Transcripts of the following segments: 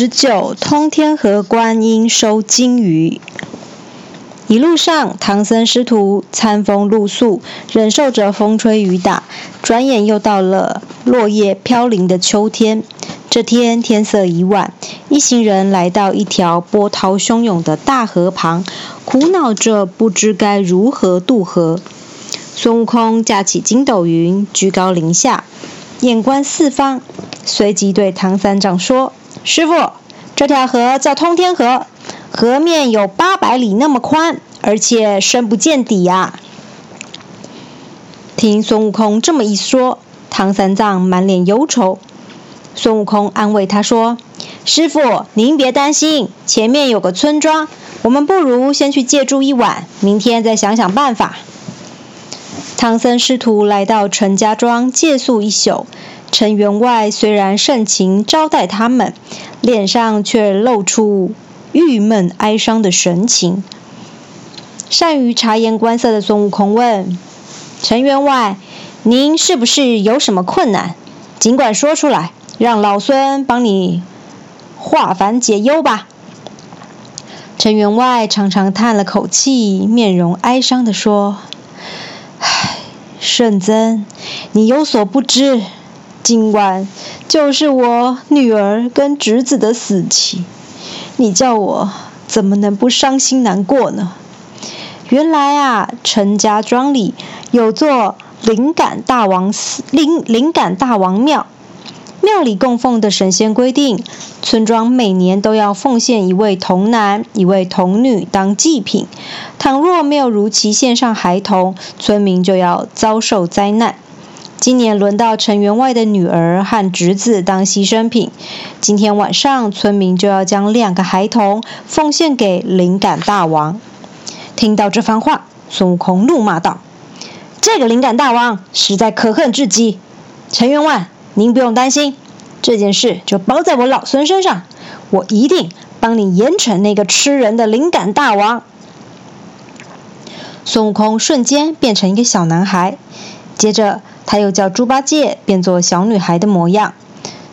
十九，通天河观音收金鱼。一路上，唐僧师徒餐风露宿，忍受着风吹雨打。转眼又到了落叶飘零的秋天。这天天色已晚，一行人来到一条波涛汹涌的大河旁，苦恼着不知该如何渡河。孙悟空架起筋斗云，居高临下，眼观四方，随即对唐三藏说。师傅，这条河叫通天河，河面有八百里那么宽，而且深不见底呀。听孙悟空这么一说，唐三藏满脸忧愁。孙悟空安慰他说：“师傅，您别担心，前面有个村庄，我们不如先去借住一晚，明天再想想办法。”唐僧师徒来到陈家庄借宿一宿。陈员外虽然盛情招待他们，脸上却露出郁闷哀伤的神情。善于察言观色的孙悟空问：“陈员外，您是不是有什么困难？尽管说出来，让老孙帮你化烦解忧吧。”陈员外长长叹了口气，面容哀伤地说：“唉，圣僧，你有所不知。”今晚就是我女儿跟侄子的死期，你叫我怎么能不伤心难过呢？原来啊，陈家庄里有座灵感大王寺灵灵感大王庙，庙里供奉的神仙规定，村庄每年都要奉献一位童男、一位童女当祭品，倘若没有如期献上孩童，村民就要遭受灾难。今年轮到陈员外的女儿和侄子当牺牲品。今天晚上，村民就要将两个孩童奉献给灵感大王。听到这番话，孙悟空怒骂道：“这个灵感大王实在可恨至极！陈员外，您不用担心，这件事就包在我老孙身上，我一定帮你严惩那个吃人的灵感大王。”孙悟空瞬间变成一个小男孩，接着。他又叫猪八戒变作小女孩的模样，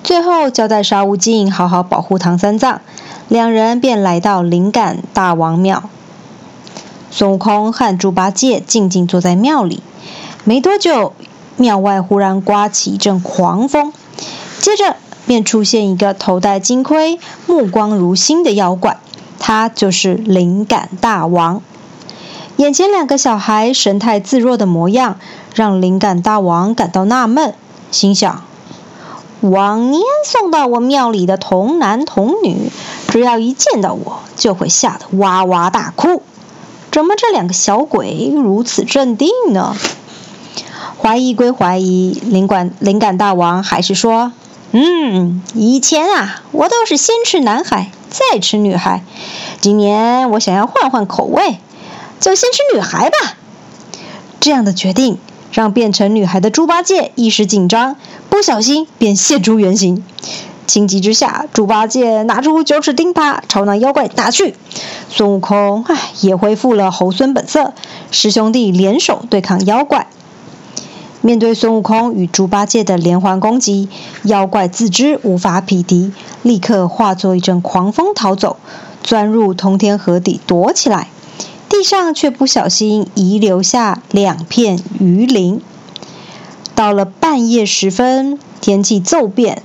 最后交代沙悟净好好保护唐三藏，两人便来到灵感大王庙。孙悟空和猪八戒静静坐在庙里，没多久，庙外忽然刮起一阵狂风，接着便出现一个头戴金盔、目光如星的妖怪，他就是灵感大王。眼前两个小孩神态自若的模样。让灵感大王感到纳闷，心想：往年送到我庙里的童男童女，只要一见到我，就会吓得哇哇大哭。怎么这两个小鬼如此镇定呢？怀疑归怀疑，灵感灵感大王还是说：“嗯，以前啊，我都是先吃男孩，再吃女孩。今年我想要换换口味，就先吃女孩吧。”这样的决定。让变成女孩的猪八戒一时紧张，不小心便现出原形。情急之下，猪八戒拿出九齿钉耙朝那妖怪打去。孙悟空唉也恢复了猴孙本色，师兄弟联手对抗妖怪。面对孙悟空与猪八戒的连环攻击，妖怪自知无法匹敌，立刻化作一阵狂风逃走，钻入通天河底躲起来。地上却不小心遗留下两片鱼鳞。到了半夜时分，天气骤变，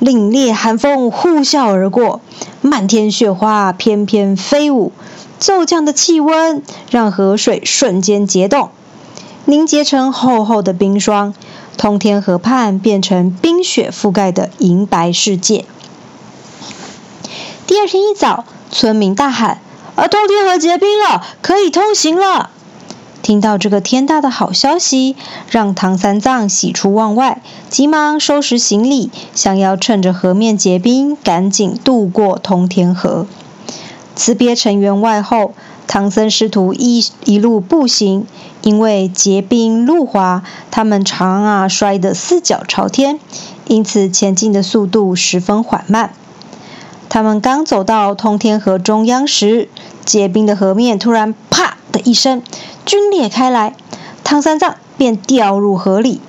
凛冽寒风呼啸而过，漫天雪花翩翩飞舞。骤降的气温让河水瞬间结冻，凝结成厚厚的冰霜。通天河畔变成冰雪覆盖的银白世界。第二天一早，村民大喊。而通天河结冰了，可以通行了。听到这个天大的好消息，让唐三藏喜出望外，急忙收拾行李，想要趁着河面结冰，赶紧渡过通天河。辞别陈员外后，唐僧师徒一一路步行，因为结冰路滑，他们常啊摔得四脚朝天，因此前进的速度十分缓慢。他们刚走到通天河中央时，结冰的河面突然“啪”的一声，皲裂开来，唐三藏便掉入河里。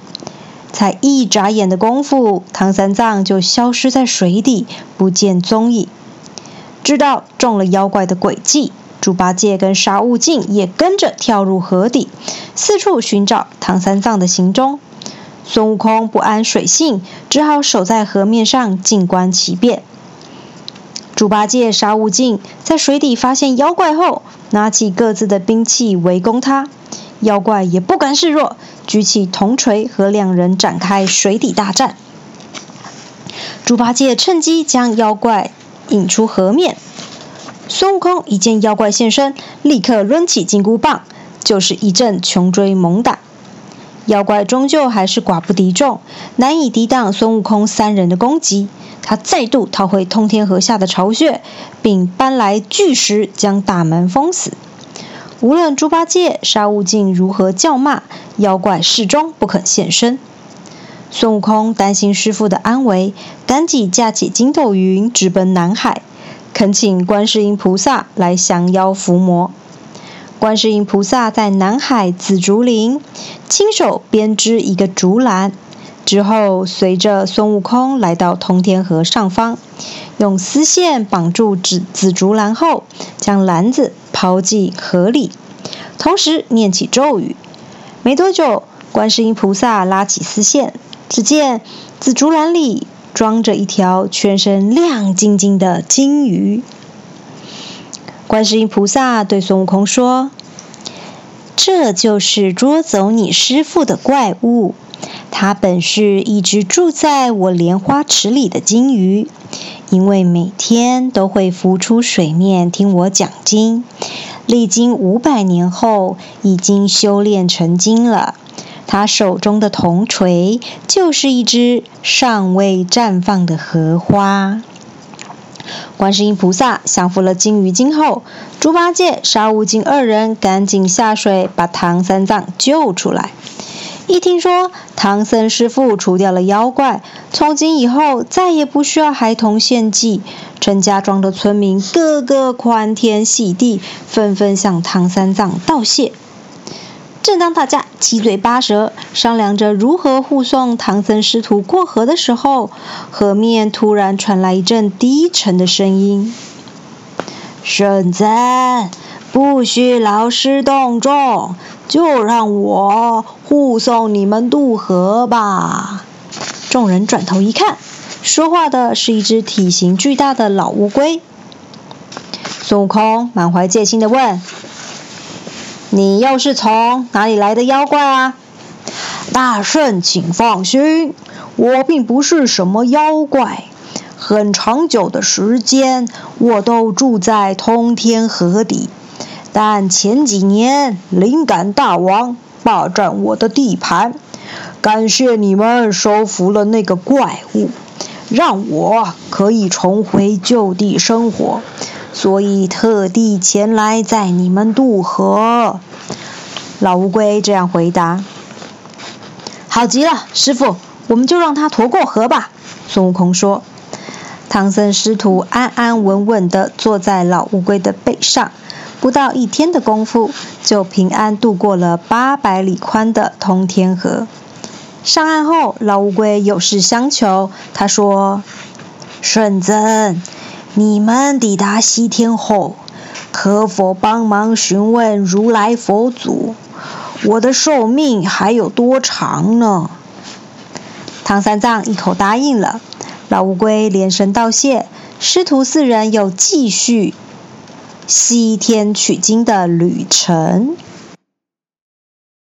才一眨眼的功夫，唐三藏就消失在水底，不见踪影。知道中了妖怪的诡计，猪八戒跟沙悟净也跟着跳入河底，四处寻找唐三藏的行踪。孙悟空不安水性，只好守在河面上静观其变。猪八戒、沙悟净在水底发现妖怪后，拿起各自的兵器围攻他。妖怪也不甘示弱，举起铜锤和两人展开水底大战。猪八戒趁机将妖怪引出河面。孙悟空一见妖怪现身，立刻抡起金箍棒，就是一阵穷追猛打。妖怪终究还是寡不敌众，难以抵挡孙悟空三人的攻击。他再度逃回通天河下的巢穴，并搬来巨石将大门封死。无论猪八戒、沙悟净如何叫骂，妖怪始终不肯现身。孙悟空担心师傅的安危，赶紧架起筋斗云，直奔南海，恳请观世音菩萨来降妖伏魔。观世音菩萨在南海紫竹林亲手编织一个竹篮，之后随着孙悟空来到通天河上方。用丝线绑住紫紫竹篮后，将篮子抛进河里，同时念起咒语。没多久，观世音菩萨拉起丝线，只见紫竹篮里装着一条全身亮晶晶的金鱼。观世音菩萨对孙悟空说：“这就是捉走你师傅的怪物，它本是一只住在我莲花池里的金鱼。”因为每天都会浮出水面听我讲经，历经五百年后，已经修炼成精了。他手中的铜锤就是一只尚未绽放的荷花。观世音菩萨降服了金鱼精后，猪八戒、沙悟净二人赶紧下水把唐三藏救出来。一听说唐僧师傅除掉了妖怪，从今以后再也不需要孩童献祭，陈家庄的村民个个欢天喜地，纷纷向唐三藏道谢。正当大家七嘴八舌商量着如何护送唐僧师徒过河的时候，河面突然传来一阵低沉的声音：“圣僧，不需劳师动众。”就让我护送你们渡河吧。众人转头一看，说话的是一只体型巨大的老乌龟。孙悟空满怀戒心的问：“你又是从哪里来的妖怪啊？”大圣，请放心，我并不是什么妖怪。很长久的时间，我都住在通天河底。但前几年灵感大王霸占我的地盘，感谢你们收服了那个怪物，让我可以重回旧地生活，所以特地前来载你们渡河。老乌龟这样回答。好极了，师傅，我们就让他驮过河吧。孙悟空说。唐僧师徒安安稳稳地坐在老乌龟的背上。不到一天的功夫，就平安渡过了八百里宽的通天河。上岸后，老乌龟有事相求。他说：“圣僧，你们抵达西天后，可否帮忙询问如来佛祖，我的寿命还有多长呢？”唐三藏一口答应了。老乌龟连声道谢，师徒四人又继续。西天取经的旅程。